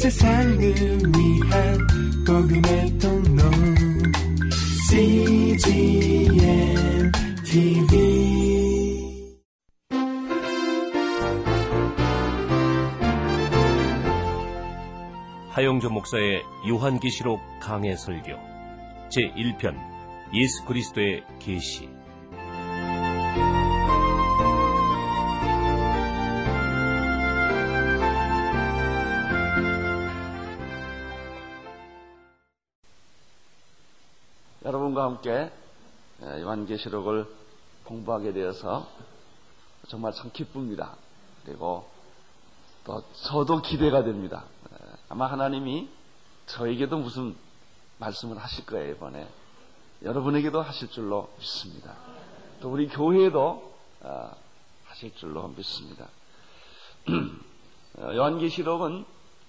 세상을 위한 복음의 통로. CGM TV 하영조 목사의 요한계시록 강해 설교. 제1편 예수 그리스도의 계시 여러분과 함께 요한계시록을 공부하게 되어서 정말 참 기쁩니다. 그리고 또 저도 기대가 됩니다. 아마 하나님이 저에게도 무슨 말씀을 하실 거예요, 이번에. 여러분에게도 하실 줄로 믿습니다. 또 우리 교회에도 어, 하실 줄로 믿습니다. 어, 요한계시록은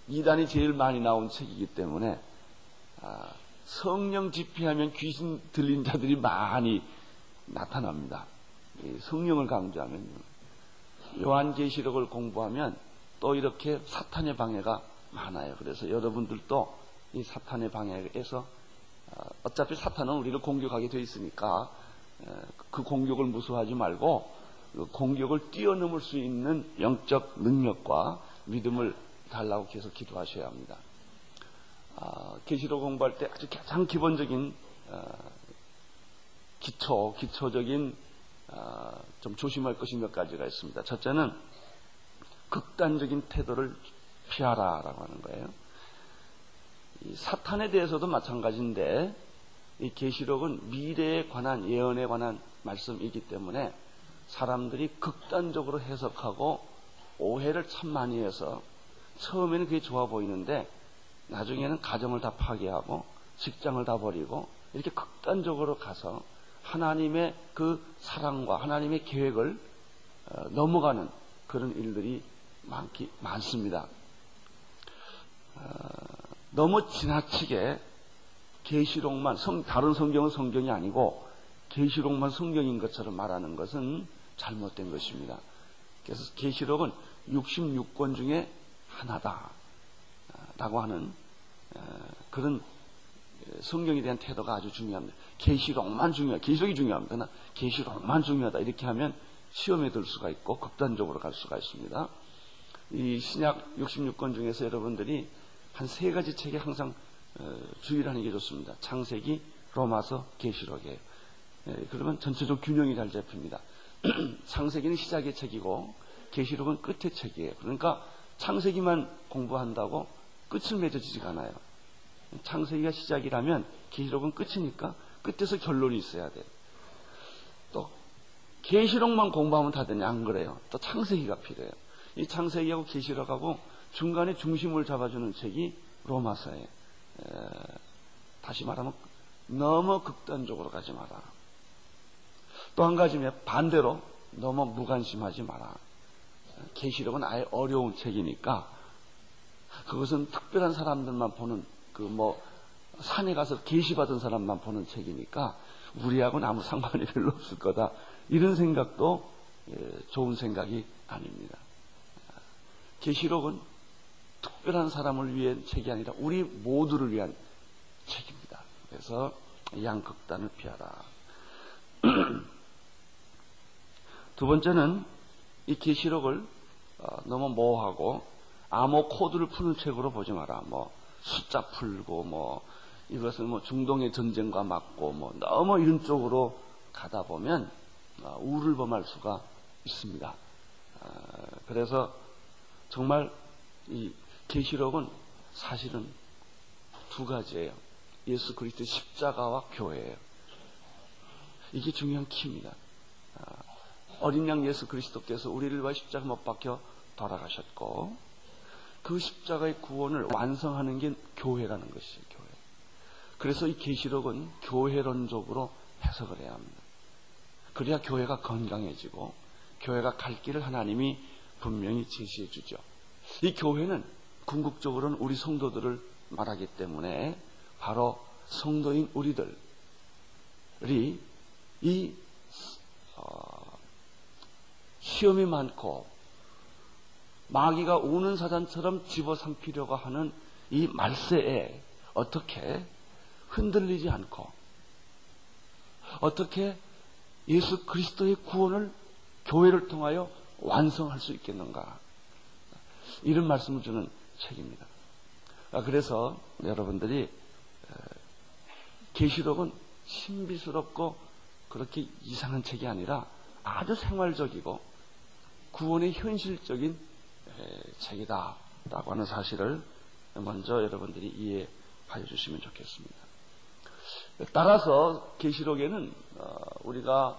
이단이 제일 많이 나온 책이기 때문에 아, 성령 집회하면 귀신 들린 자들이 많이 나타납니다. 성령을 강조하면 요한계시록을 공부하면 또 이렇게 사탄의 방해가 많아요. 그래서 여러분들도 이 사탄의 방해에서 어, 어차피 사탄은 우리를 공격하게 돼 있으니까 그 공격을 무서워하지 말고 그 공격을 뛰어넘을 수 있는 영적 능력과 믿음을 달라고 계속 기도하셔야 합니다. 아, 계시록 공부할 때 아주 가장 기본적인 어, 기초, 기초적인 어, 좀 조심할 것이 몇 가지가 있습니다. 첫째는 극단적인 태도를 피하라라고 하는 거예요. 사탄에 대해서도 마찬가지인데 이 계시록은 미래에 관한 예언에 관한 말씀이기 때문에 사람들이 극단적으로 해석하고 오해를 참 많이 해서 처음에는 그게 좋아 보이는데 나중에는 가정을 다 파괴하고 직장을 다 버리고 이렇게 극단적으로 가서 하나님의 그 사랑과 하나님의 계획을 어, 넘어가는 그런 일들이 많기, 많습니다. 어, 너무 지나치게 계시록만 성, 다른 성경은 성경이 아니고 계시록만 성경인 것처럼 말하는 것은 잘못된 것입니다. 그래서 계시록은 66권 중에 하나다라고 하는 그런 성경에 대한 태도가 아주 중요합니다. 계시록만 중요해. 계시록이 중요합니다. 계시록만 중요하다. 이렇게 하면 시험에 들 수가 있고 극단적으로 갈 수가 있습니다. 이 신약 66권 중에서 여러분들이 한 세 가지 책에 항상 어, 주의를 하는 게 좋습니다. 창세기, 로마서, 계시록이에요. 예, 그러면 전체적 균형이 잘 잡힙니다. 창세기는 시작의 책이고 계시록은 끝의 책이에요. 그러니까 창세기만 공부한다고 끝을 맺어지지가 않아요. 창세기가 시작이라면 계시록은 끝이니까 끝에서 결론이 있어야 돼요. 또 계시록만 공부하면 다 되냐 안 그래요. 또 창세기가 필요해요. 이 창세기하고 계시록하고 중간에 중심을 잡아주는 책이 로마서예요. 에, 다시 말하면 너무 극단적으로 가지 마라. 또 한 가지면 반대로 너무 무관심하지 마라. 계시록은 아예 어려운 책이니까 그것은 특별한 사람들만 보는 그 뭐 산에 가서 계시받은 사람만 보는 책이니까 우리하고는 아무 상관이 별로 없을 거다. 이런 생각도 예, 좋은 생각이 아닙니다. 계시록은 특별한 사람을 위한 책이 아니라 우리 모두를 위한 책입니다. 그래서 양극단을 피하라. 두 번째는 이 계시록을 어, 너무 모호하고 암호 코드를 푸는 책으로 보지 마라. 뭐 숫자 풀고 뭐 이것은 뭐 중동의 전쟁과 맞고 뭐 너무 이런 쪽으로 가다 보면 어, 우를 범할 수가 있습니다. 어, 그래서 정말 이 계시록은 사실은 두 가지예요. 예수 그리스도의 십자가와 교회예요. 이게 중요한 키입니다. 어린 양 예수 그리스도께서 우리를 위해 십자가 못 박혀 돌아가셨고 그 십자가의 구원을 완성하는 게 교회라는 것이에요. 교회. 그래서 이 계시록은 교회론적으로 해석을 해야 합니다. 그래야 교회가 건강해지고 교회가 갈 길을 하나님이 분명히 제시해 주죠. 이 교회는 궁극적으로는 우리 성도들을 말하기 때문에 바로 성도인 우리들이 이 어, 시험이 많고 마귀가 우는 사자처럼 집어삼키려고 하는 이 말세에 어떻게 흔들리지 않고 어떻게 예수 그리스도의 구원을 교회를 통하여 완성할 수 있겠는가 이런 말씀을 주는 책입니다. 아, 그래서 여러분들이 계시록은 신비스럽고 그렇게 이상한 책이 아니라 아주 생활적이고 구원의 현실적인 책이다라고 하는 사실을 먼저 여러분들이 이해해 주시면 좋겠습니다. 따라서 계시록에는 어, 우리가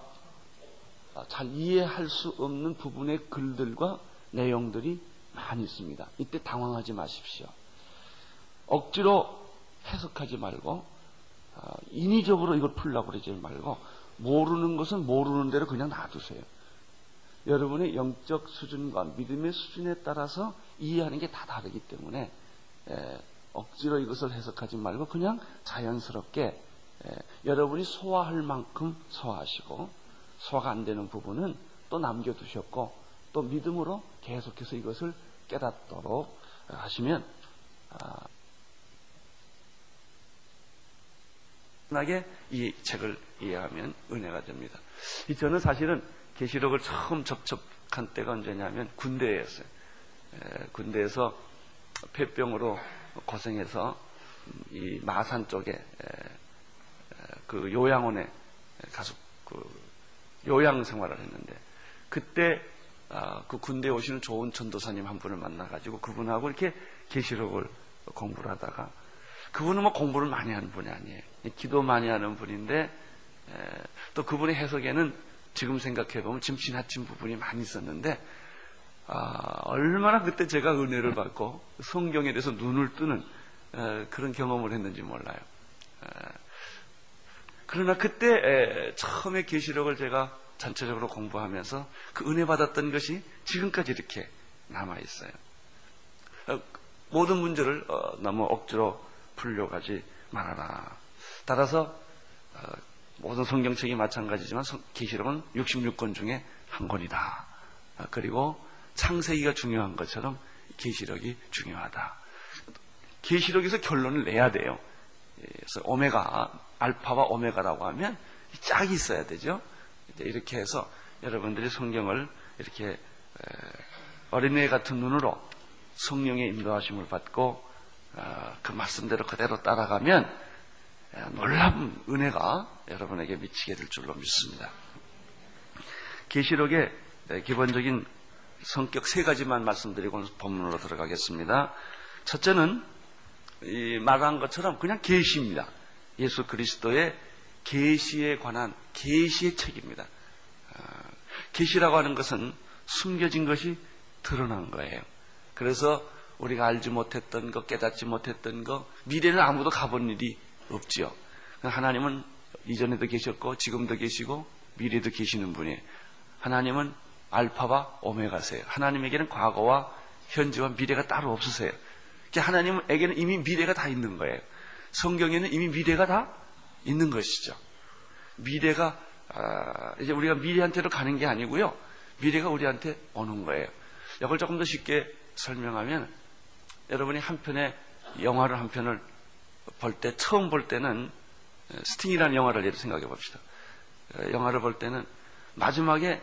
잘 이해할 수 없는 부분의 글들과 내용들이 많이 있습니다. 이때 당황하지 마십시오. 억지로 해석하지 말고 어, 인위적으로 이걸 풀라고 그러지 말고 모르는 것은 모르는 대로 그냥 놔두세요. 여러분의 영적 수준과 믿음의 수준에 따라서 이해하는 게 다 다르기 때문에 에, 억지로 이것을 해석하지 말고 그냥 자연스럽게 에, 여러분이 소화할 만큼 소화하시고 소화가 안 되는 부분은 또 남겨두셨고 또 믿음으로 계속해서 이것을 깨닫도록 하시면 아, 나게 이 책을 이해하면 은혜가 됩니다. 저는 사실은 계시록을 처음 접촉한 때가 언제냐면 군대였어요. 군대에서 폐병으로 고생해서 이 마산 쪽에 그 요양원에 가서 그 요양 생활을 했는데 그때 아, 그 군대에 오시는 좋은 전도사님 한 분을 만나가지고 그분하고 이렇게 계시록을 공부를 하다가 그분은 뭐 공부를 많이 하는 분이 아니에요. 기도 많이 하는 분인데 또 그분의 해석에는 지금 생각해보면 지금 지나친 부분이 많이 있었는데 아, 얼마나 그때 제가 은혜를 받고 성경에 대해서 눈을 뜨는 에, 그런 경험을 했는지 몰라요. 에, 그러나 그때 에, 처음에 계시록을 제가 전체적으로 공부하면서 그 은혜 받았던 것이 지금까지 이렇게 남아 있어요. 어, 모든 문제를 어, 너무 억지로 풀려가지 말아라. 따라서 어, 모든 성경책이 마찬가지지만 계시록은 66권 중에 한 권이다. 아, 그리고 창세기가 중요한 것처럼 계시록이 중요하다. 계시록에서 결론을 내야 돼요. 예, 그래서 오메가, 알파와 오메가라고 하면 짝이 있어야 되죠. 이렇게 해서 여러분들이 성경을 이렇게 어린애 같은 눈으로 성령의 인도하심을 받고 어, 그 말씀대로 그대로 따라가면 놀라운 은혜가 여러분에게 미치게 될 줄로 믿습니다. 계시록의 기본적인 성격 세 가지만 말씀드리고 본문으로 들어가겠습니다. 첫째는 말한 것처럼 그냥 계시입니다. 예수 그리스도의 계시에 관한 계시의 책입니다. 아, 계시라고 하는 것은 숨겨진 것이 드러난 거예요. 그래서 우리가 알지 못했던 것, 깨닫지 못했던 것, 미래는 아무도 가본 일이 없지요. 하나님은 이전에도 계셨고 지금도 계시고 미래도 계시는 분이에요. 하나님은 알파와 오메가세요. 하나님에게는 과거와 현재와 미래가 따로 없으세요. 하나님에게는 이미 미래가 다 있는 거예요. 성경에는 이미 미래가 다 있는 것이죠. 미래가 아, 이제 우리가 미래한테로 가는 게 아니고요. 미래가 우리한테 오는 거예요. 이걸 조금 더 쉽게 설명하면 여러분이 한 편의 영화를 한 편을 볼 때 처음 볼 때는 스팅이라는 영화를 예로 생각해 봅시다. 영화를 볼 때는 마지막에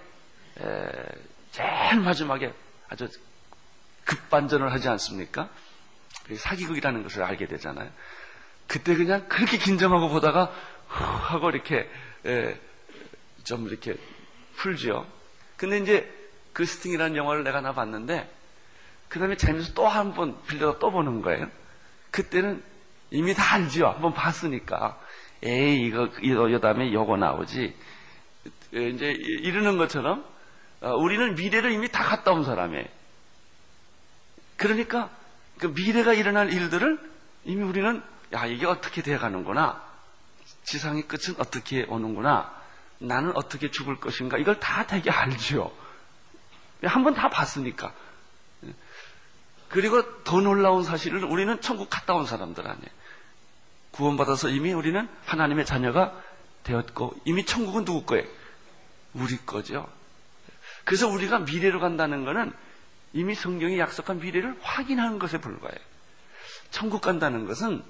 제일 마지막에 아주 급반전을 하지 않습니까? 사기극이라는 것을 알게 되잖아요. 그때 그냥 그렇게 긴장하고 보다가 하고 이렇게 좀 이렇게 풀죠. 근데 이제 그 스팅이라는 영화를 내가 나 봤는데 그 다음에 재미서 또한 번 빌려서 또 보는 거예요. 그때는 이미 다 알죠. 한번 봤으니까. 에이, 이거, 이거, 요 다음에 요거 나오지. 이제 이러는 것처럼 어, 우리는 미래를 이미 다 갔다 온 사람이에요. 그러니까 그 미래가 일어날 일들을 이미 우리는 야, 이게 어떻게 돼 가는구나. 지상의 끝은 어떻게 오는구나. 나는 어떻게 죽을 것인가. 이걸 다 되게 알죠. 한번 다 봤으니까. 그리고 더 놀라운 사실은 우리는 천국 갔다 온 사람들 아니에요. 구원받아서 이미 우리는 하나님의 자녀가 되었고, 이미 천국은 누구 거예요? 우리 거죠. 그래서 우리가 미래로 간다는 것은 이미 성경이 약속한 미래를 확인하는 것에 불과해요. 천국 간다는 것은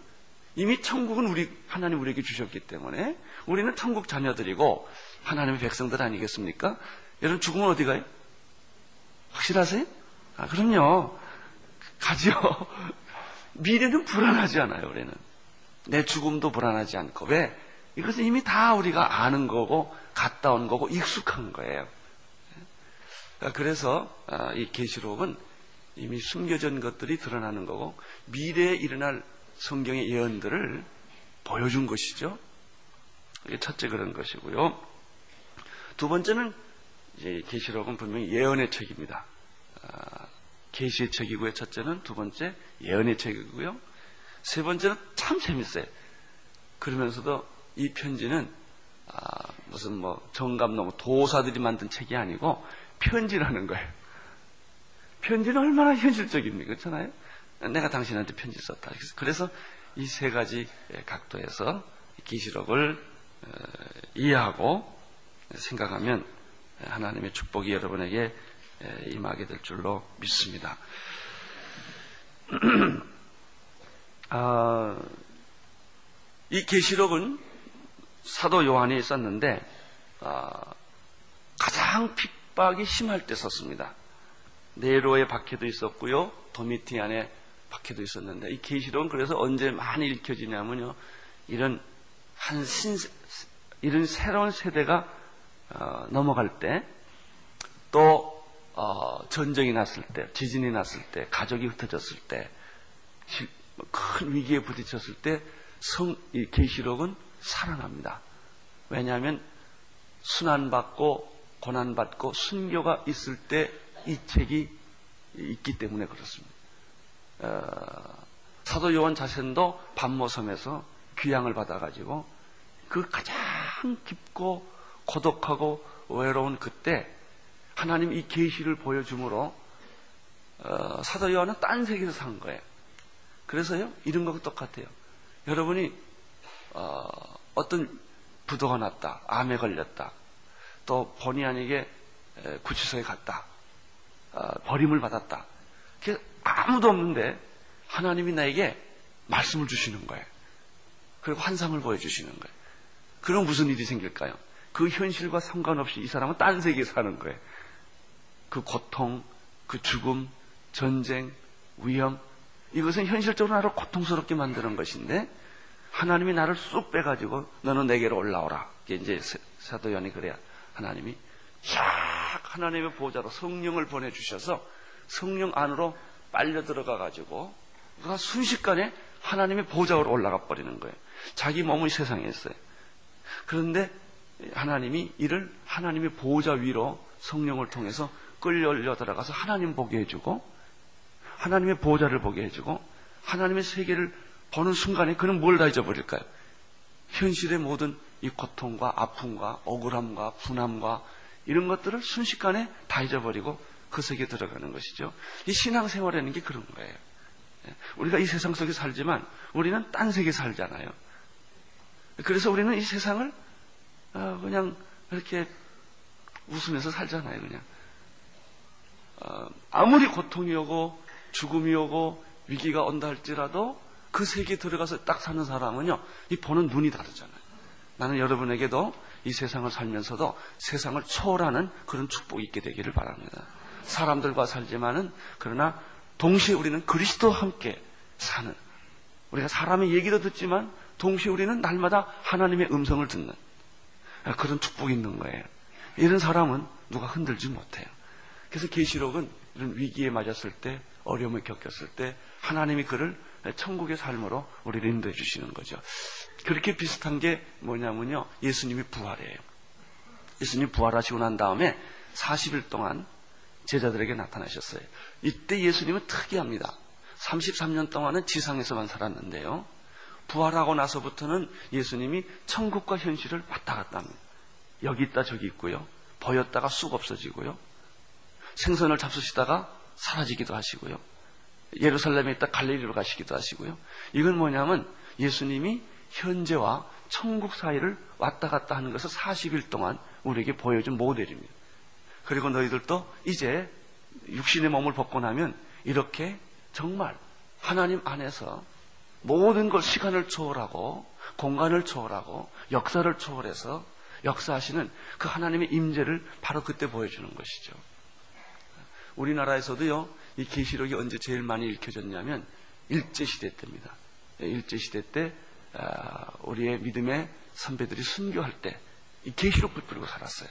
이미 천국은 우리 하나님 우리에게 주셨기 때문에 우리는 천국 자녀들이고 하나님의 백성들 아니겠습니까? 여러분 죽으면 어디 가요? 확실하세요? 아 그럼요. 가죠. 미래는 불안하지 않아요. 우리는 내 죽음도 불안하지 않고 왜? 이것은 이미 다 우리가 아는 거고 갔다 온 거고 익숙한 거예요. 그래서 아, 이 계시록은 이미 숨겨진 것들이 드러나는 거고 미래에 일어날 성경의 예언들을 보여준 것이죠. 이게 첫째 그런 것이고요. 두 번째는 이제 계시록은 분명히 예언의 책입니다. 아, 계시의 책이고요. 첫째는 두 번째 예언의 책이고요. 세 번째는 참 재밌어요. 그러면서도 이 편지는 아, 무슨 뭐 정감농 도사들이 만든 책이 아니고 편지라는 거예요. 편지는 얼마나 현실적입니까? 그렇잖아요? 내가 당신한테 편지 썼다. 그래서 이 세 가지 각도에서 기시록을 어, 이해하고 생각하면 하나님의 축복이 여러분에게 임하게 될 줄로 믿습니다. 아, 이 계시록은 사도 요한이 썼는데 아, 가장 핍박이 심할 때 썼습니다. 네로의 박해도 있었고요, 도미티안의 박해도 있었는데 이 계시록은 그래서 언제 많이 읽혀지냐면요, 이런 한 신, 이런 새로운 세대가 어, 넘어갈 때, 또 어, 전쟁이 났을 때, 지진이 났을 때, 가족이 흩어졌을 때, 큰 위기에 부딪혔을 때, 성, 이 계시록은 살아납니다. 왜냐하면 순환받고 고난받고 순교가 있을 때 이 책이 있기 때문에 그렇습니다. 어, 사도 요한 자신도 반모섬에서 귀향을 받아가지고 그 가장 깊고 고독하고 외로운 그때 하나님 이 계시를 보여줌으로 어, 사도 요한은 딴 세계에서 산 거예요. 그래서요 이런 거하고 똑같아요. 여러분이 어, 떤 부도가 났다, 암에 걸렸다, 또 본의 아니게 구치소에 갔다, 어, 버림을 받았다. 아무도 없는데 하나님이 나에게 말씀을 주시는 거예요. 그리고 환상을 보여주시는 거예요. 그럼 무슨 일이 생길까요? 그 현실과 상관없이 이 사람은 딴 세계에 사는 거예요. 그 고통, 그 죽음, 전쟁, 위험, 이것은 현실적으로 나를 고통스럽게 만드는 것인데, 하나님이 나를 쑥 빼가지고, 너는 내게로 올라오라. 이게 이제 사도연이 그래야 하나님이 쫙 하나님의 보좌로 성령을 보내주셔서 성령 안으로 빨려 들어가가지고, 그가 순식간에 하나님의 보좌로 올라가 버리는 거예요. 자기 몸은 세상에 있어요. 그런데 하나님이 이를 하나님의 보좌 위로 성령을 통해서 끌려 들어가서 하나님 보게 해주고 하나님의 보좌를 보게 해주고 하나님의 세계를 보는 순간에 그는 뭘 다 잊어버릴까요? 현실의 모든 이 고통과 아픔과 억울함과 분함과 이런 것들을 순식간에 다 잊어버리고 그 세계에 들어가는 것이죠. 이 신앙생활이라는 게 그런 거예요. 우리가 이 세상 속에 살지만 우리는 딴 세계에 살잖아요. 그래서 우리는 이 세상을 어, 그냥 이렇게 웃으면서 살잖아요, 그냥. 어, 아무리 고통이 오고 죽음이 오고 위기가 온다 할지라도 그 세계에 들어가서 딱 사는 사람은요, 이 보는 눈이 다르잖아요. 나는 여러분에게도 이 세상을 살면서도 세상을 초월하는 그런 축복이 있게 되기를 바랍니다. 사람들과 살지만은 그러나 동시에 우리는 그리스도와 함께 사는 우리가 사람의 얘기도 듣지만 동시에 우리는 날마다 하나님의 음성을 듣는 그런 축복이 있는 거예요. 이런 사람은 누가 흔들지 못해요. 그래서 계시록은 이런 위기에 맞았을 때, 어려움을 겪었을 때 하나님이 그를 천국의 삶으로 우리를 인도해 주시는 거죠. 그렇게 비슷한 게 뭐냐면요. 예수님이 부활이에요. 예수님이 부활하시고 난 다음에 40일 동안 제자들에게 나타나셨어요. 이때 예수님은 특이합니다. 33년 동안은 지상에서만 살았는데요. 부활하고 나서부터는 예수님이 천국과 현실을 왔다 갔다 합니다. 여기 있다 저기 있고요. 보였다가 쑥 없어지고요. 생선을 잡수시다가 사라지기도 하시고요. 예루살렘에 있다 갈릴리로 가시기도 하시고요. 이건 뭐냐면 예수님이 현재와 천국 사이를 왔다 갔다 하는 것을 40일 동안 우리에게 보여준 모델입니다. 그리고 너희들도 이제 육신의 몸을 벗고 나면 이렇게 정말 하나님 안에서 모든 걸 시간을 초월하고 공간을 초월하고 역사를 초월해서 역사하시는 그 하나님의 임재를 바로 그때 보여주는 것이죠. 우리나라에서도요, 이 계시록이 언제 제일 많이 읽혀졌냐면 일제 시대 때입니다. 일제 시대 때 아, 우리의 믿음의 선배들이 순교할 때 이 계시록 붙들고 살았어요.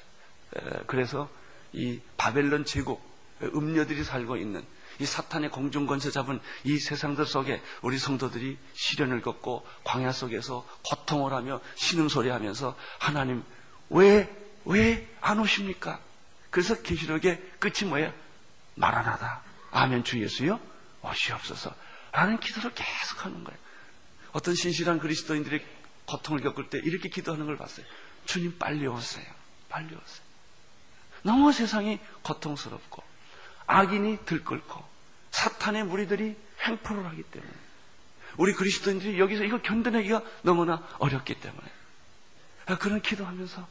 그래서 이 바벨론 제국 음녀들이 살고 있는 이 사탄의 공중 권세 잡은 이 세상들 속에 우리 성도들이 시련을 겪고 광야 속에서 고통을 하며 신음소리 하면서 하나님 왜 왜 안 오십니까? 그래서 계시록의 끝이 뭐예요? 말아나다. 아멘 주 예수요 오시옵소서. 라는 기도를 계속 하는 거예요. 어떤 신실한 그리스도인들이 고통을 겪을 때 이렇게 기도하는 걸 봤어요. 주님 빨리 오세요. 빨리 오세요. 너무 세상이 고통스럽고 악인이 들끓고 사탄의 무리들이 횡포를 하기 때문에 우리 그리스도인들이 여기서 이걸 견뎌내기가 너무나 어렵기 때문에 그런 기도하면서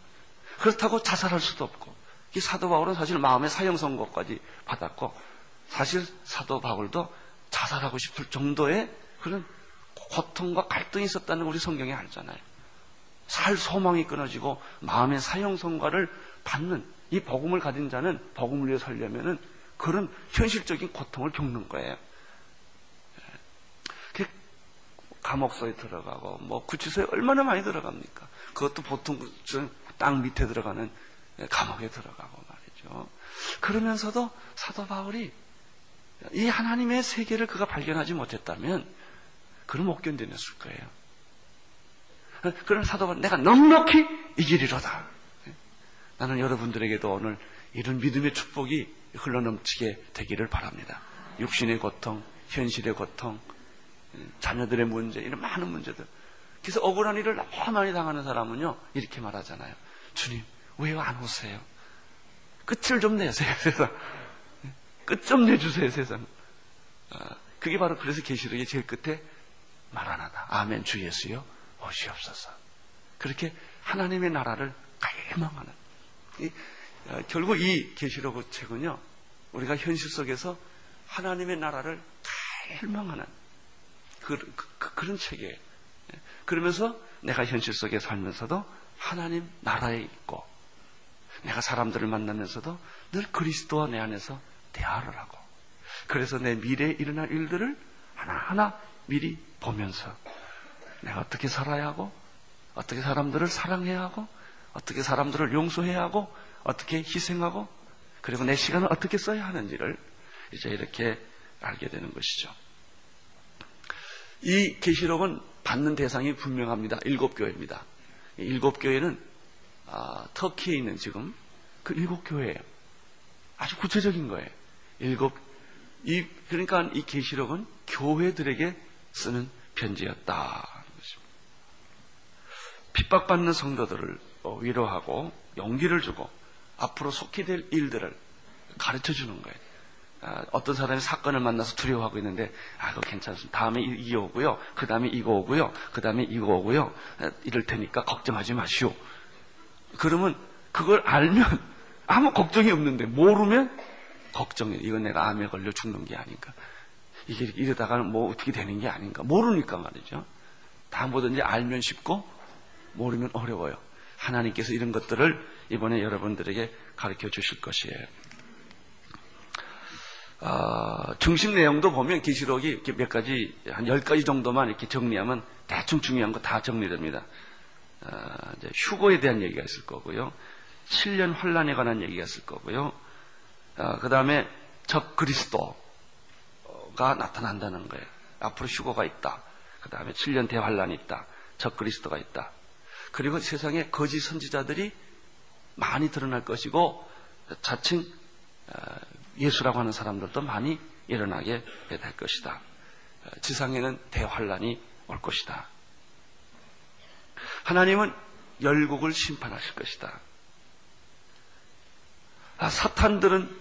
그렇다고 자살할 수도 없고 이 사도 바울은 사실 마음의 사형 선고까지 받았고 사실 사도 바울도 자살하고 싶을 정도의 그런 고통과 갈등이 있었다는 우리 성경에 알잖아요. 살 소망이 끊어지고 마음의 사형 선고를 받는 이 복음을 가진 자는 복음을 위해 살려면은 그런 현실적인 고통을 겪는 거예요. 감옥소에 들어가고 뭐 구치소에 얼마나 많이 들어갑니까? 그것도 보통 땅 밑에 들어가는 감옥에 들어가고 말이죠. 그러면서도 사도 바울이 이 하나님의 세계를 그가 발견하지 못했다면 그는 못 견뎌냈을 거예요. 그런 사도 바울 내가 넉넉히 이기리로다. 나는 여러분들에게도 오늘 이런 믿음의 축복이 흘러넘치게 되기를 바랍니다. 육신의 고통, 현실의 고통, 자녀들의 문제, 이런 많은 문제들. 그래서 억울한 일을 너무 많이 당하는 사람은요, 이렇게 말하잖아요. 주님, 왜안 오세요? 끝을 좀 내세요, 세상. 끝 좀 내주세요, 세상. 아, 그게 바로 그래서 계시록의 제일 끝에 말하나다. 아멘, 주 예수여, 오시옵소서. 그렇게 하나님의 나라를 갈망하는. 이, 어, 결국 이 계시록 책은요, 우리가 현실 속에서 하나님의 나라를 갈망하는 그, 그, 그런 책이에요. 예. 그러면서 내가 현실 속에 살면서도 하나님 나라에 있고, 내가 사람들을 만나면서도 늘 그리스도와 내 안에서 대화를 하고, 그래서 내 미래에 일어날 일들을 하나하나 미리 보면서 내가 어떻게 살아야 하고, 어떻게 사람들을 사랑해야 하고, 어떻게 사람들을 용서해야 하고, 어떻게 희생하고 그리고 내 시간을 어떻게 써야 하는지를 이제 이렇게 알게 되는 것이죠. 이 계시록은 받는 대상이 분명합니다. 일곱 교회입니다. 일곱 교회는 아, 터키에 있는 지금 그 일곱 교회예요. 아주 구체적인 거예요. 일곱 이 그러니까 이 계시록은 교회들에게 쓰는 편지였다. 핍박받는 성도들을 위로하고 용기를 주고 앞으로 속히 될 일들을 가르쳐 주는 거예요. 아, 어떤 사람이 사건을 만나서 두려워하고 있는데, 아, 그거 괜찮습니다. 다음에 이게 오고요. 그 다음에 이거 오고요. 그 다음에 이거 오고요. 아, 이럴 테니까 걱정하지 마시오. 그러면 그걸 알면 아무 걱정이 없는데, 모르면 걱정해. 이건 내가 암에 걸려 죽는 게 아닌가. 이게 이러다가는 뭐 어떻게 되는 게 아닌가. 모르니까 말이죠. 다 뭐든지 알면 쉽고, 모르면 어려워요. 하나님께서 이런 것들을 이번에 여러분들에게 가르쳐 주실 것이에요. 어, 중심 내용도 보면 계시록이 이렇게 몇 가지 한 열 가지 정도만 이렇게 정리하면 대충 중요한 거 다 정리됩니다. 어, 이제 휴고에 대한 얘기가 있을 거고요. 7년 환란에 관한 얘기가 있을 거고요. 어, 그 다음에 적 그리스도가 나타난다는 거예요. 앞으로 휴고가 있다. 그 다음에 7년 대환란이 있다. 적 그리스도가 있다. 그리고 세상에 거짓 선지자들이 많이 드러날 것이고 자칭 어, 예수라고 하는 사람들도 많이 일어나게 될 것이다. 어, 지상에는 대환란이 올 것이다. 하나님은 열국을 심판하실 것이다. 아, 사탄들은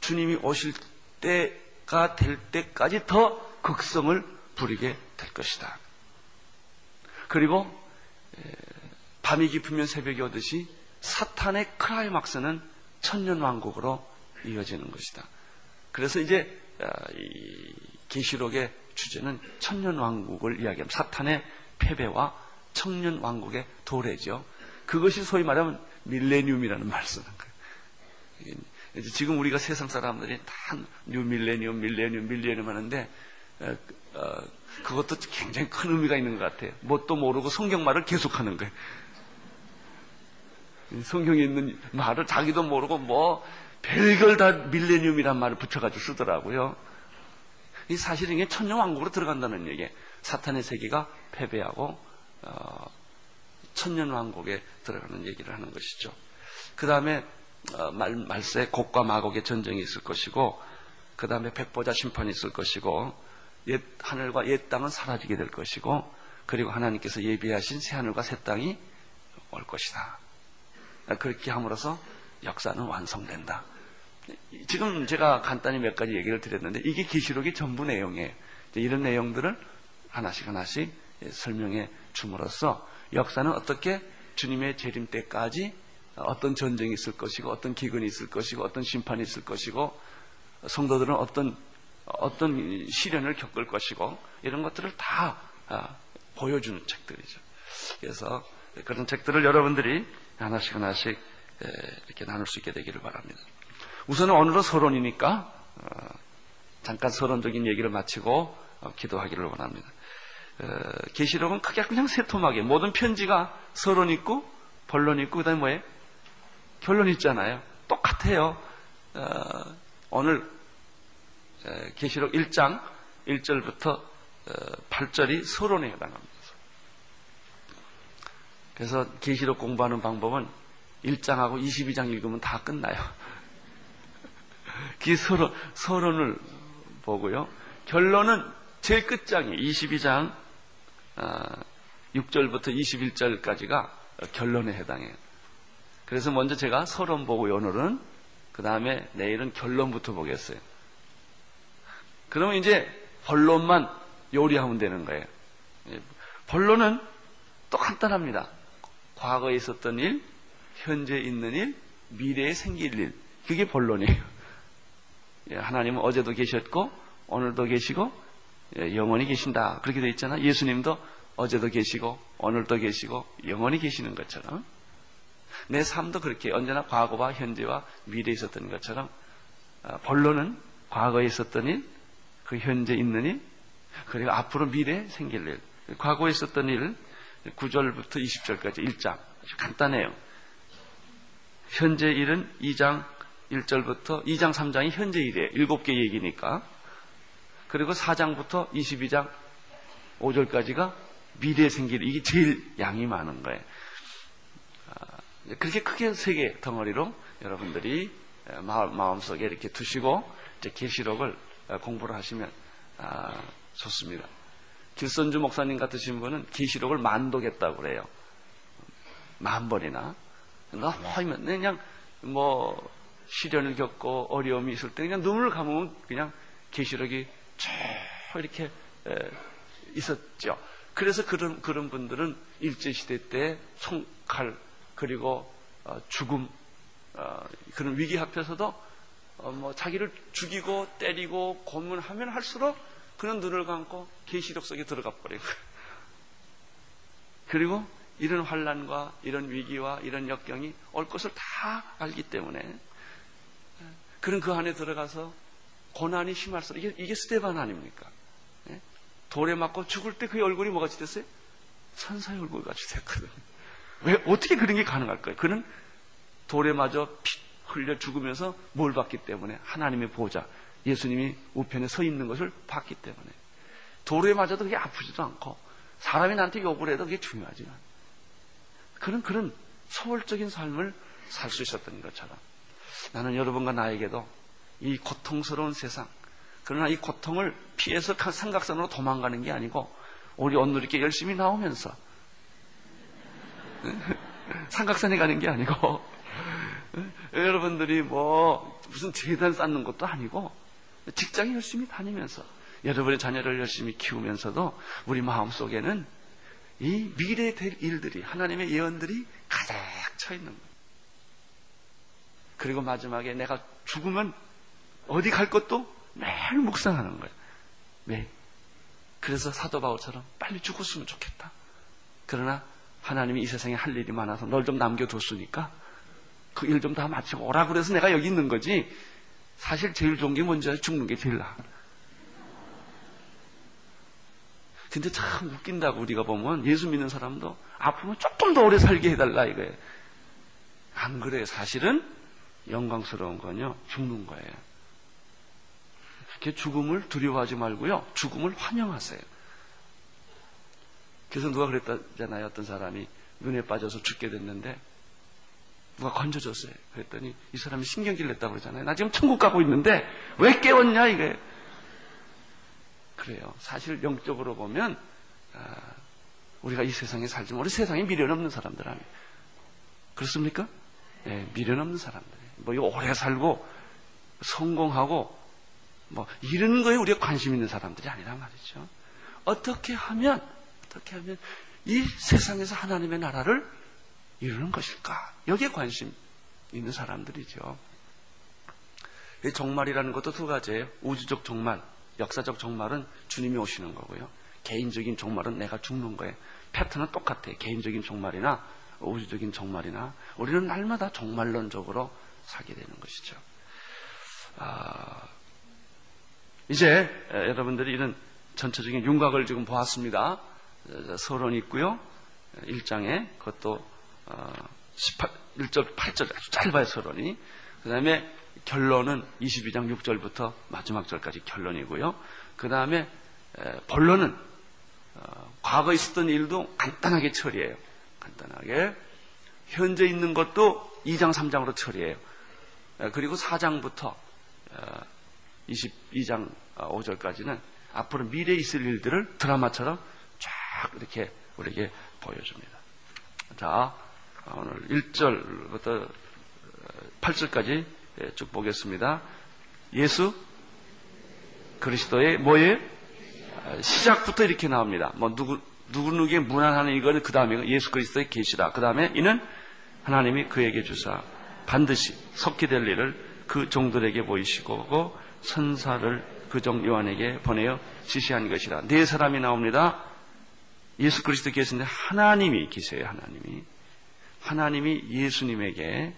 주님이 오실 때가 될 때까지 더 극성을 부리게 될 것이다. 그리고 밤이 깊으면 새벽이 오듯이 사탄의 크라이막스는 천년왕국으로 이어지는 것이다. 그래서 이제 아, 이 계시록의 주제는 천년 왕국을 이야기합니다. 사탄의 패배와 청년 왕국의 도래죠. 그것이 소위 말하면 밀레니움이라는 말을 쓰는 거예요. 이제 지금 우리가 세상 사람들이 다 new millennium, millennium, millennium 하는데 어, 어, 그것도 굉장히 큰 의미가 있는 것 같아요. 뭣도 모르고 성경 말을 계속하는 거예요. 성경에 있는 말을 자기도 모르고 뭐 별걸 다 millennium이란 말을 붙여가지고 쓰더라고요. 이 사실은 이게 천년 왕국으로 들어간다는 얘기예요. 사탄의 세계가 패배하고 어, 천년왕국에 들어가는 얘기를 하는 것이죠. 그 다음에 어, 말, 말세 곡과 마곡의 전쟁이 있을 것이고 그 다음에 백보자 심판이 있을 것이고 옛 하늘과 옛 땅은 사라지게 될 것이고 그리고 하나님께서 예비하신 새 하늘과 새 땅이 올 것이다. 그렇게 함으로써 역사는 완성된다. 지금 제가 간단히 몇 가지 얘기를 드렸는데 이게 계시록의 전부 내용이에요. 이런 내용들을 하나씩 하나씩 설명해 줌으로써 역사는 어떻게 주님의 재림 때까지 어떤 전쟁이 있을 것이고 어떤 기근이 있을 것이고 어떤 심판이 있을 것이고 성도들은 어떤 어떤 시련을 겪을 것이고 이런 것들을 다 아, 보여주는 책들이죠. 그래서 그런 책들을 여러분들이 하나씩 하나씩 이렇게 나눌 수 있게 되기를 바랍니다. 우선은 오늘은 서론이니까 어, 잠깐 서론적인 얘기를 마치고 어, 기도하기를 원합니다. 어, 계시록은 크게 그냥 세 토막에 모든 편지가 서론 있고 본론 있고 그다음에 뭐예요? 결론 있잖아요. 똑같아요. 오늘 계시록 1장 1절부터 8절이 서론에 해당합니다. 그래서 계시록 공부하는 방법은 1장하고 22장 읽으면 다 끝나요. 그 서론, 서론을 보고요. 결론은 제일 끝장이 22장 6절부터 아, 21절까지가 결론에 해당해요. 그래서 먼저 제가 서론 보고 오늘은 그 다음에 내일은 결론부터 보겠어요. 그러면 이제 본론만 요리하면 되는 거예요. 예, 본론은 또 간단합니다. 과거에 있었던 일, 현재 있는 일, 미래에 생길 일. 그게 본론이에요. 예, 하나님은 어제도 계셨고, 오늘도 계시고, 예, 영원히 계신다. 그렇게 되어 있잖아. 예수님도 어제도 계시고, 오늘도 계시고, 영원히 계시는 것처럼. 내 삶도 그렇게 언제나 과거와 현재와 미래에 있었던 것처럼, 아, 본론은 과거에 있었던 일, 그 현재 있는 일, 그리고 앞으로 미래에 생길 일. 과거에 있었던 일, 9절부터 20절까지 1장. 아주 간단해요. 현재 일은 2장 1절부터 2장 3장이 현재 일이에요. 7개 얘기니까. 그리고 4장부터 22장 5절까지가 미래에 생길 이게 제일 양이 많은 거예요. 아, 그렇게 크게 세 개 덩어리로 여러분들이 마음 속에 이렇게 두시고 이제 계시록을 공부를 하시면 아, 좋습니다. 길선주 목사님 같으신 분은 계시록을 만독했다고 그래요. 만 번이나. 너무 그냥 뭐 시련을 겪고 어려움이 있을 때 그냥 눈을 감으면 그냥 계시록이 쭉 이렇게 있었죠. 그래서 그런 그런 분들은 일제 시대 때 총칼 그리고 어, 죽음 어, 그런 위기 앞에서도 어, 뭐 자기를 죽이고 때리고 고문하면 할수록 그는 눈을 감고 계시록 속에 들어가 버리고 그리고 이런 환란과 이런 위기와 이런 역경이 올 것을 다 알기 때문에 그런 그 안에 들어가서 고난이 심할수록 이게, 이게 스테반 아닙니까? 예? 돌에 맞고 죽을 때 그의 얼굴이 뭐가 지 됐어요? 천사의 얼굴 같이 됐거든요. 왜 어떻게 그런 게 가능할까요? 그는 돌에 맞아 피 흘려 죽으면서 뭘 봤기 때문에 하나님의 보좌 예수님이 우편에 서 있는 것을 봤기 때문에 도로에 맞아도 그게 아프지도 않고 사람이 나한테 욕을 해도 그게 중요하지만 그런 그런 소월적인 삶을 살 수 있었던 것처럼 나는 여러분과 나에게도 이 고통스러운 세상 그러나 이 고통을 피해서 삼각선으로 도망가는 게 아니고 우리 이렇게 열심히 나오면서 삼각선에 가는 게 아니고 여러분들이 뭐 무슨 재단 쌓는 것도 아니고 직장에 열심히 다니면서 여러분의 자녀를 열심히 키우면서도 우리 마음 속에는 이 미래에 될 일들이 하나님의 예언들이 가득 차 있는 거예요. 그리고 마지막에 내가 죽으면 어디 갈 것도 매일 묵상하는 거예요. 매 그래서 사도 바울처럼 빨리 죽었으면 좋겠다. 그러나 하나님이 이 세상에 할 일이 많아서 널 좀 남겨뒀으니까 그 일 좀 다 마치고 오라 그래서 내가 여기 있는 거지. 사실 제일 좋은 게 뭔지 죽는 게 제일 나아. 근데 참 웃긴다고 우리가 보면 예수 믿는 사람도 아프면 조금 더 오래 살게 해달라 이거예요. 안 그래. 사실은 영광스러운 건요. 죽는 거예요. 죽음을 두려워하지 말고요. 죽음을 환영하세요. 그래서 누가 그랬다잖아요. 어떤 사람이 눈에 빠져서 죽게 됐는데 누가 건져줬어요. 그랬더니 이 사람이 신경질 냈다고 그러잖아요. 나 지금 천국 가고 있는데 왜 깨웠냐 이게. 그래요. 사실 영적으로 보면 아, 우리가 이 세상에 살지만 우리 세상에 미련 없는 사람들 아니에요. 그렇습니까? 네, 미련 없는 사람들. 뭐 오래 살고 성공하고 뭐 이런 거에 우리가 관심 있는 사람들이 아니란 말이죠. 어떻게 하면 어떻게 하면 이 세상에서 하나님의 나라를 이루는 것일까? 여기에 관심 있는 사람들이죠. 이 종말이라는 것도 두 가지예요. 우주적 종말, 역사적 종말은 주님이 오시는 거고요. 개인적인 종말은 내가 죽는 거예요. 패턴은 똑같아요. 개인적인 종말이나 우주적인 종말이나 우리는 날마다 종말론적으로 살게 되는 것이죠. 아, 이제 여러분들이 이런 전체적인 윤곽을 지금 보았습니다. 서론이 있고요. 1장에 그것도 18, 1절, 8절 아주 짧아요, 서론이. 그 다음에 결론은 22장 6절부터 마지막 절까지 결론이고요. 그 다음에 본론은 어, 과거에 있었던 일도 간단하게 처리해요. 간단하게. 현재 있는 것도 2장, 3장으로 처리해요. 그리고 4장부터 22장 어, 5절까지는 앞으로 미래에 있을 일들을 드라마처럼 쫙 이렇게 우리에게 보여줍니다. 자, 오늘 1절부터 8절까지 예, 쭉 보겠습니다. 예수 그리스도의 뭐예요? 시작부터 이렇게 나옵니다. 뭐 누구 누구누구에 무난하는 이거는 그 다음에 예수 그리스도의 계시다. 그 다음에 이는 하나님이 그에게 주사 반드시 속히 될 일을 그 종들에게 보이시고 선사를 그종 요한에게 보내어 지시한 것이라. 네 사람이 나옵니다. 예수 그리스도 계시는데 하나님이 계세요. 하나님이 하나님이 예수님에게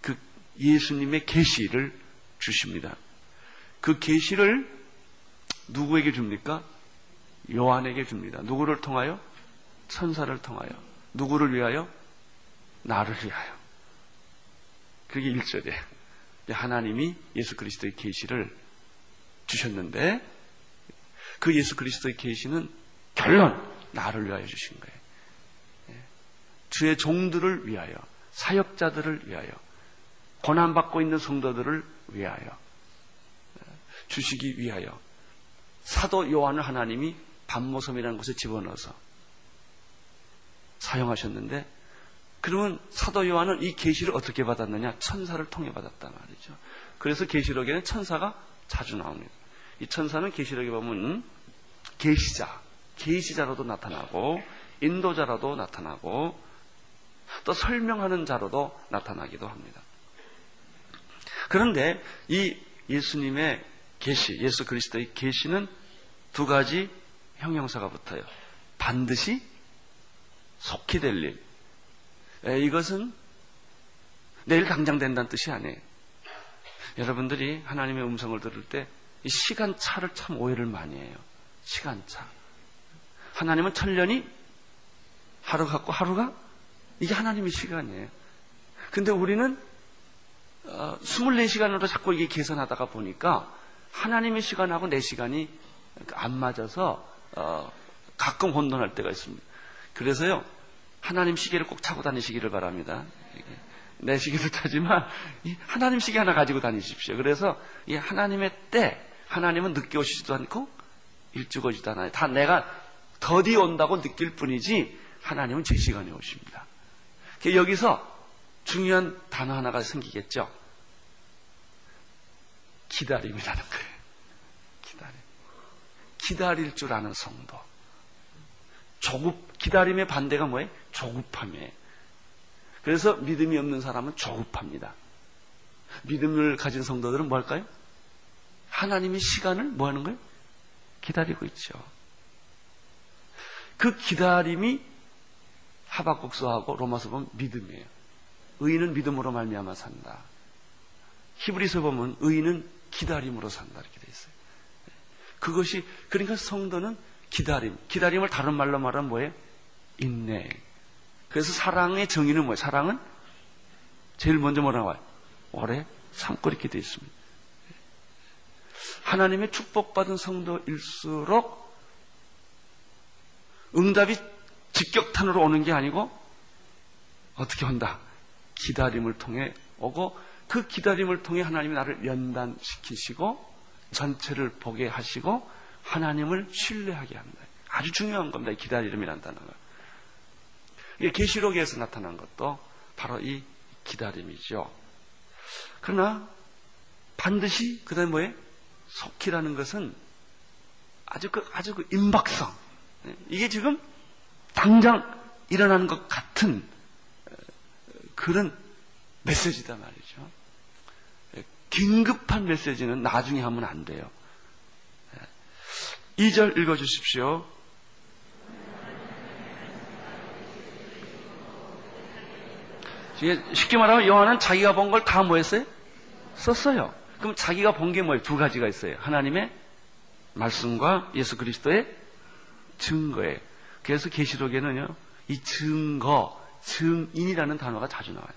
그 예수님의 계시를 주십니다. 그 계시를 누구에게 줍니까? 요한에게 줍니다. 누구를 통하여? 천사를 통하여. 누구를 위하여? 나를 위하여. 그게 1절이에요. 하나님이 예수 그리스도의 계시를 주셨는데 그 예수 그리스도의 계시는 결론 나를 위하여 주신 거예요. 예. 주의 종들을 위하여 사역자들을 위하여 고난 받고 있는 성도들을 위하여 예. 주시기 위하여 사도 요한을 하나님이 반모섬이라는 곳에 집어넣어서 사용하셨는데 그러면 사도 요한은 이 계시를 어떻게 받았느냐? 천사를 통해 받았단 말이죠. 그래서 계시록에는 천사가 자주 나옵니다. 이 천사는 계시록에 보면 계시자, 계시자로도 나타나고 인도자로도 나타나고 또 설명하는 자로도 나타나기도 합니다. 그런데 이 예수님의 계시, 예수 그리스도의 계시는 두 가지 형용사가 붙어요. 반드시 속히 될 일. 이것은 내일 당장 된다는 뜻이 아니에요. 여러분들이 하나님의 음성을 들을 때 이 시간차를 참 오해를 많이 해요. 시간차. 하나님은 천년이 하루 같고 하루가 이게 하나님의 시간이에요. 근데 우리는 어, 24시간으로 자꾸 이게 계산하다가 보니까 하나님의 시간하고 내 시간이 안 맞아서 어, 가끔 혼돈할 때가 있습니다. 그래서요 하나님 시계를 꼭 차고 다니시기를 바랍니다. 내 시계도 차지만 하나님 시계 하나 가지고 다니십시오. 그래서 이 하나님의 때 하나님은 늦게 오시지도 않고 일찍 오지도 않아요. 다 내가 더디 온다고 느낄 뿐이지 하나님은 제 시간에 오십니다. 여기서 중요한 단어 하나가 생기겠죠. 기다림이라는 거예요. 기다림. 기다릴 줄 아는 성도. 조급, 기다림의 반대가 뭐예요? 조급함이에요. 그래서 믿음이 없는 사람은 조급합니다. 믿음을 가진 성도들은 뭐 할까요? 하나님이 시간을 뭐 하는 거예요? 기다리고 있죠. 그 기다림이 하박국서하고 로마서 보면 믿음이에요. 의인은 믿음으로 말미암아 산다. 히브리서 보면 의인은 기다림으로 산다 이렇게 돼 있어요. 그것이 그러니까 성도는 기다림, 기다림을 다른 말로 말하면 뭐예요? 인내. 그래서 사랑의 정의는 뭐예요? 사랑은 제일 먼저 뭐라 나와요? 오래 참고 이렇게 돼 있습니다. 하나님의 축복받은 성도일수록 응답이 직격탄으로 오는 게 아니고 어떻게 온다? 기다림을 통해 오고 그 기다림을 통해 하나님이 나를 연단시키시고 전체를 보게 하시고 하나님을 신뢰하게 한다. 아주 중요한 겁니다. 기다림이라는 단어가. 이게 계시록에서 나타난 것도 바로 이 기다림이죠. 그러나 반드시 그다음에 뭐에 속히라는 것은 아주 그 아주 그 임박성 이게 지금 당장 일어나는 것 같은 그런 메시지다 말이죠. 긴급한 메시지는 나중에 하면 안 돼요. 2절 읽어주십시오. 쉽게 말하면 요한은 자기가 본 걸 다 뭐했어요? 썼어요. 그럼 자기가 본 게 뭐예요? 두 가지가 있어요. 하나님의 말씀과 예수 그리스도의 증거예요. 그래서 계시록에는요, 이 증거, 증인이라는 단어가 자주 나와요.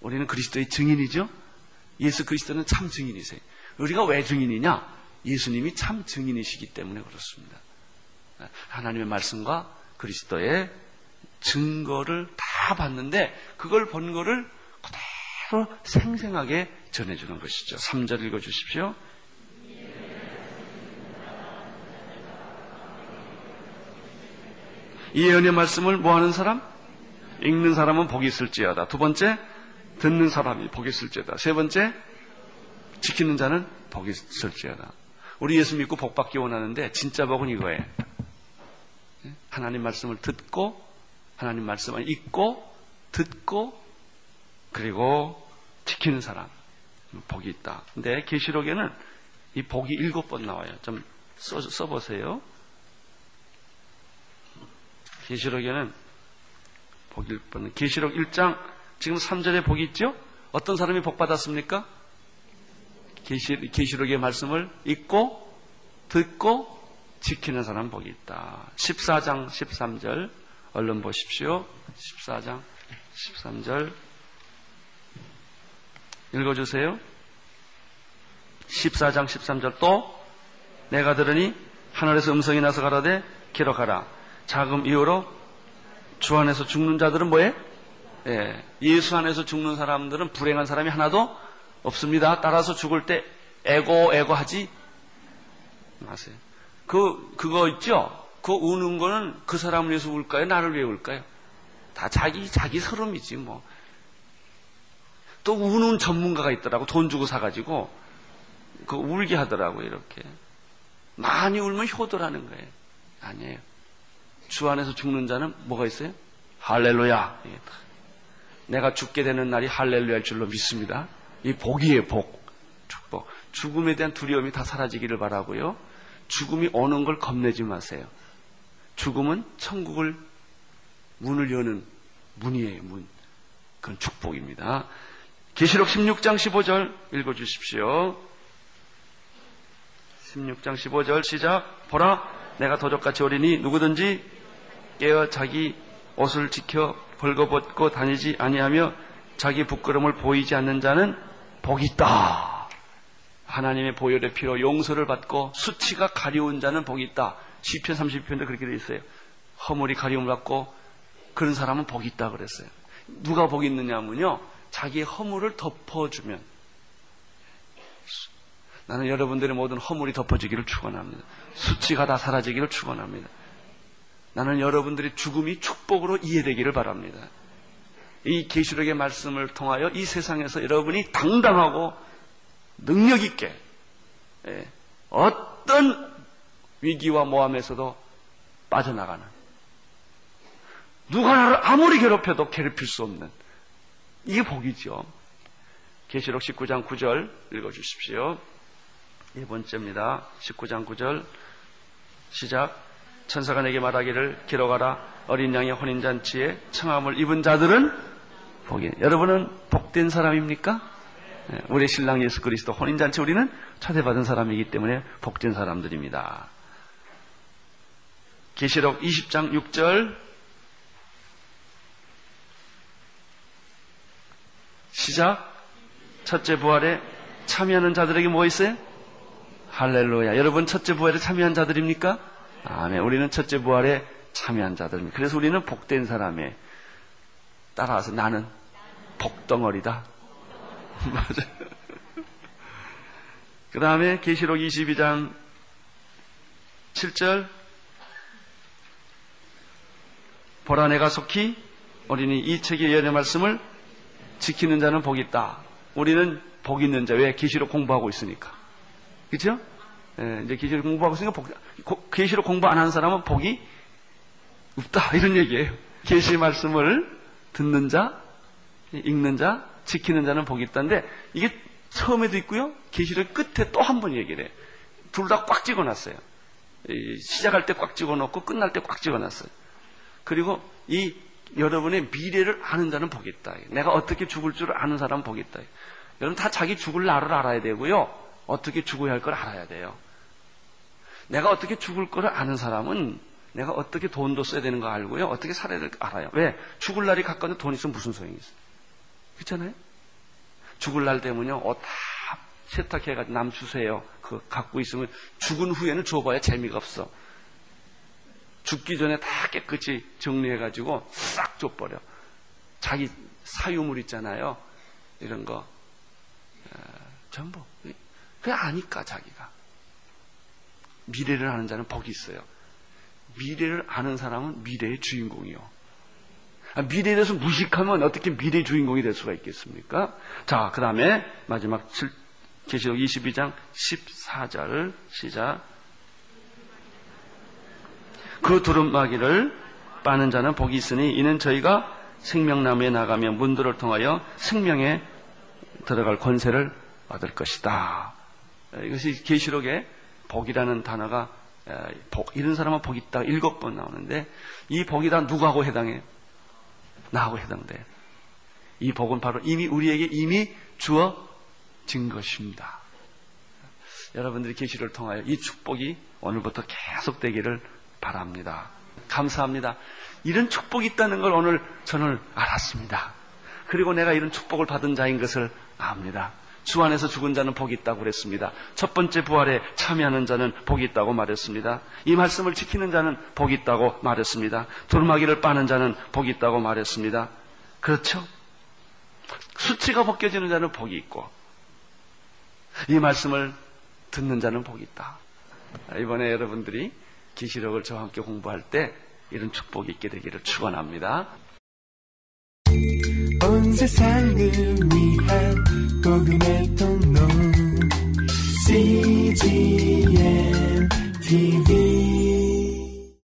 우리는 그리스도의 증인이죠? 예수 그리스도는 참 증인이세요. 우리가 왜 증인이냐? 예수님이 참 증인이시기 때문에 그렇습니다. 하나님의 말씀과 그리스도의 증거를 다 봤는데 그걸 본 거를 그대로 생생하게 전해주는 것이죠. 3절 읽어주십시오. 이 예언의 말씀을 뭐 하는 사람? 읽는 사람은 복이 있을지어다. 두 번째, 듣는 사람이 복이 있을지어다. 세 번째, 지키는 자는 복이 있을지어다. 우리 예수 믿고 복 받기 원하는데 진짜 복은 이거예요. 하나님 말씀을 듣고 하나님 말씀을 읽고 듣고 그리고 지키는 사람 복이 있다. 근데 계시록에는 이 복이 일곱 번 나와요. 좀 써, 써보세요. 계시록에는 복이 일곱 번. 계시록 1장 지금 3절에 복이 있죠? 어떤 사람이 복 받았습니까? 계시, 계시록의 말씀을 읽고 듣고 지키는 사람 복이 있다. 14장 13절 얼른 보십시오. 14장 13절 읽어주세요. 14장 13절 또 내가 들으니 하늘에서 음성이 나서 가라되 기록하라. 자금 이후로 주 안에서 죽는 자들은 뭐해? 예, 예수 안에서 죽는 사람들은 불행한 사람이 하나도 없습니다. 따라서 죽을 때 에고 에고 하지 마세요. 그 그거 있죠? 그 우는 거는 그 사람을 위해서 울까요? 나를 위해 울까요? 다 자기 자기 서름이지 뭐. 또 우는 전문가가 있더라고 돈 주고 사가지고 그 울게 하더라고 이렇게 많이 울면 효도라는 거예요. 아니에요. 주 안에서 죽는 자는 뭐가 있어요? 할렐루야. 내가 죽게 되는 날이 할렐루야일 줄로 믿습니다. 이 복이에요, 복. 축복. 죽음에 대한 두려움이 다 사라지기를 바라고요. 죽음이 오는 걸 겁내지 마세요. 죽음은 천국을 문을 여는 문이에요, 문. 그건 축복입니다. 계시록 16장 15절 읽어 주십시오. 16장 15절 시작. 보라, 내가 도적같이 오리니 누구든지 깨어 자기 옷을 지켜 벌거벗고 다니지 아니하며 자기 부끄럼을 보이지 않는 자는 복이 있다. 하나님의 보혈의 피로 용서를 받고 수치가 가려운 자는 복이 있다. 시편 30편도 그렇게 되어 있어요. 허물이 가려움을 받고 그런 사람은 복이 있다 그랬어요. 누가 복이 있느냐면요. 자기의 허물을 덮어주면 나는 여러분들의 모든 허물이 덮어지기를 축원합니다. 수치가 다 사라지기를 축원합니다. 나는 여러분들의 죽음이 축복으로 이해되기를 바랍니다. 이 계시록의 말씀을 통하여 이 세상에서 여러분이 당당하고 능력 있게 예, 어떤 위기와 모함에서도 빠져나가는 누가 나를 아무리 괴롭혀도 괴롭힐 수 없는 이게 복이죠. 계시록 19장 9절 읽어주십시오. 네 번째입니다. 19장 9절 시작. 천사가 내게 말하기를 기록하라 어린 양의 혼인잔치에 청함을 입은 자들은 복이 여러분은 복된 사람입니까? 네, 우리 신랑 예수 그리스도 혼인잔치 우리는 초대받은 사람이기 때문에 복된 사람들입니다. 계시록 20장 6절 시작 첫째 부활에 참여하는 자들에게 뭐 있어요? 할렐루야. 여러분 첫째 부활에 참여한 자들입니까? 아멘. 우리는 첫째 부활에 참여한 자들입니다. 그래서 우리는 복된 사람에 따라서 나는 복덩어리다. 맞아. 그 다음에 계시록 22장 7절 보라 내가 속히 우리는 이 책의 연의 말씀을 지키는 자는 복이 있다. 우리는 복 있는 자. 왜? 계시록 공부하고 있으니까. 그죠? 예, 이제 계시록 공부하고 있으니까 복, 계시록 공부 안 하는 사람은 복이 없다. 이런 얘기예요. 계시 말씀을 듣는 자, 읽는 자, 지키는 자는 복이 있다는데 이게 처음에도 있고요. 계시록 끝에 또 한 번 얘기를 해요. 둘 다 꽉 찍어놨어요. 시작할 때 꽉 찍어놓고 끝날 때 꽉 찍어놨어요. 그리고 이 여러분의 미래를 아는 자는 복이 있다. 내가 어떻게 죽을 줄 아는 복이 있다. 여러분 다 자기 죽을 날을 알아야 되고요. 어떻게 죽어야 할 걸 알아야 돼요. 내가 어떻게 죽을 거를 아는 사람은 내가 어떻게 돈도 써야 되는 거 알고요. 어떻게 살아야 될 거 알아요. 왜? 죽을 날이 가까운데 돈 있으면 무슨 소용이 있어요. 그렇잖아요? 죽을 날 되면요. 옷다 세탁해가지고 남 주세요. 그 갖고 있으면 죽은 후에는 줘봐야 재미가 없어. 죽기 전에 다 깨끗이 정리해가지고 싹 줘버려. 자기 사유물 있잖아요. 이런 거. 어, 전부. 그게 아니까, 자기가. 미래를 아는 자는 복이 있어요. 미래를 아는 사람은 미래의 주인공이요. 아, 미래에 대해서 무식하면 어떻게 미래의 주인공이 될 수가 있겠습니까? 자, 그 다음에 마지막 계시록 22장 14절 시작. 그 두루마기를 빠는 자는 복이 있으니 이는 저희가 생명나무에 나가며 문들을 통하여 생명에 들어갈 권세를 받을 것이다. 이것이 계시록에 복이라는 단어가 복, 이런 사람은 복 있다 일곱 번 나오는데 이 복이 다 누구하고 해당해? 나하고 해당돼. 이 복은 바로 이미 우리에게 이미 주어진 것입니다. 여러분들이 계시를 통하여 이 축복이 오늘부터 계속 되기를 바랍니다. 감사합니다. 이런 축복이 있다는 걸 오늘 저는 알았습니다. 그리고 내가 이런 축복을 받은 자인 것을 압니다. 주 안에서 죽은 자는 복이 있다고 그랬습니다. 첫 번째 부활에 참여하는 자는 복이 있다고 말했습니다. 이 말씀을 지키는 자는 복이 있다고 말했습니다. 두루마기를 빠는 자는 복이 있다고 말했습니다. 그렇죠? 수치가 벗겨지는 자는 복이 있고 이 말씀을 듣는 자는 복이 있다. 이번에 여러분들이 기시록을 저와 함께 공부할 때 이런 축복이 있게 되기를 축원합니다. 온 세상을 위한 복음의 통로 CGM TV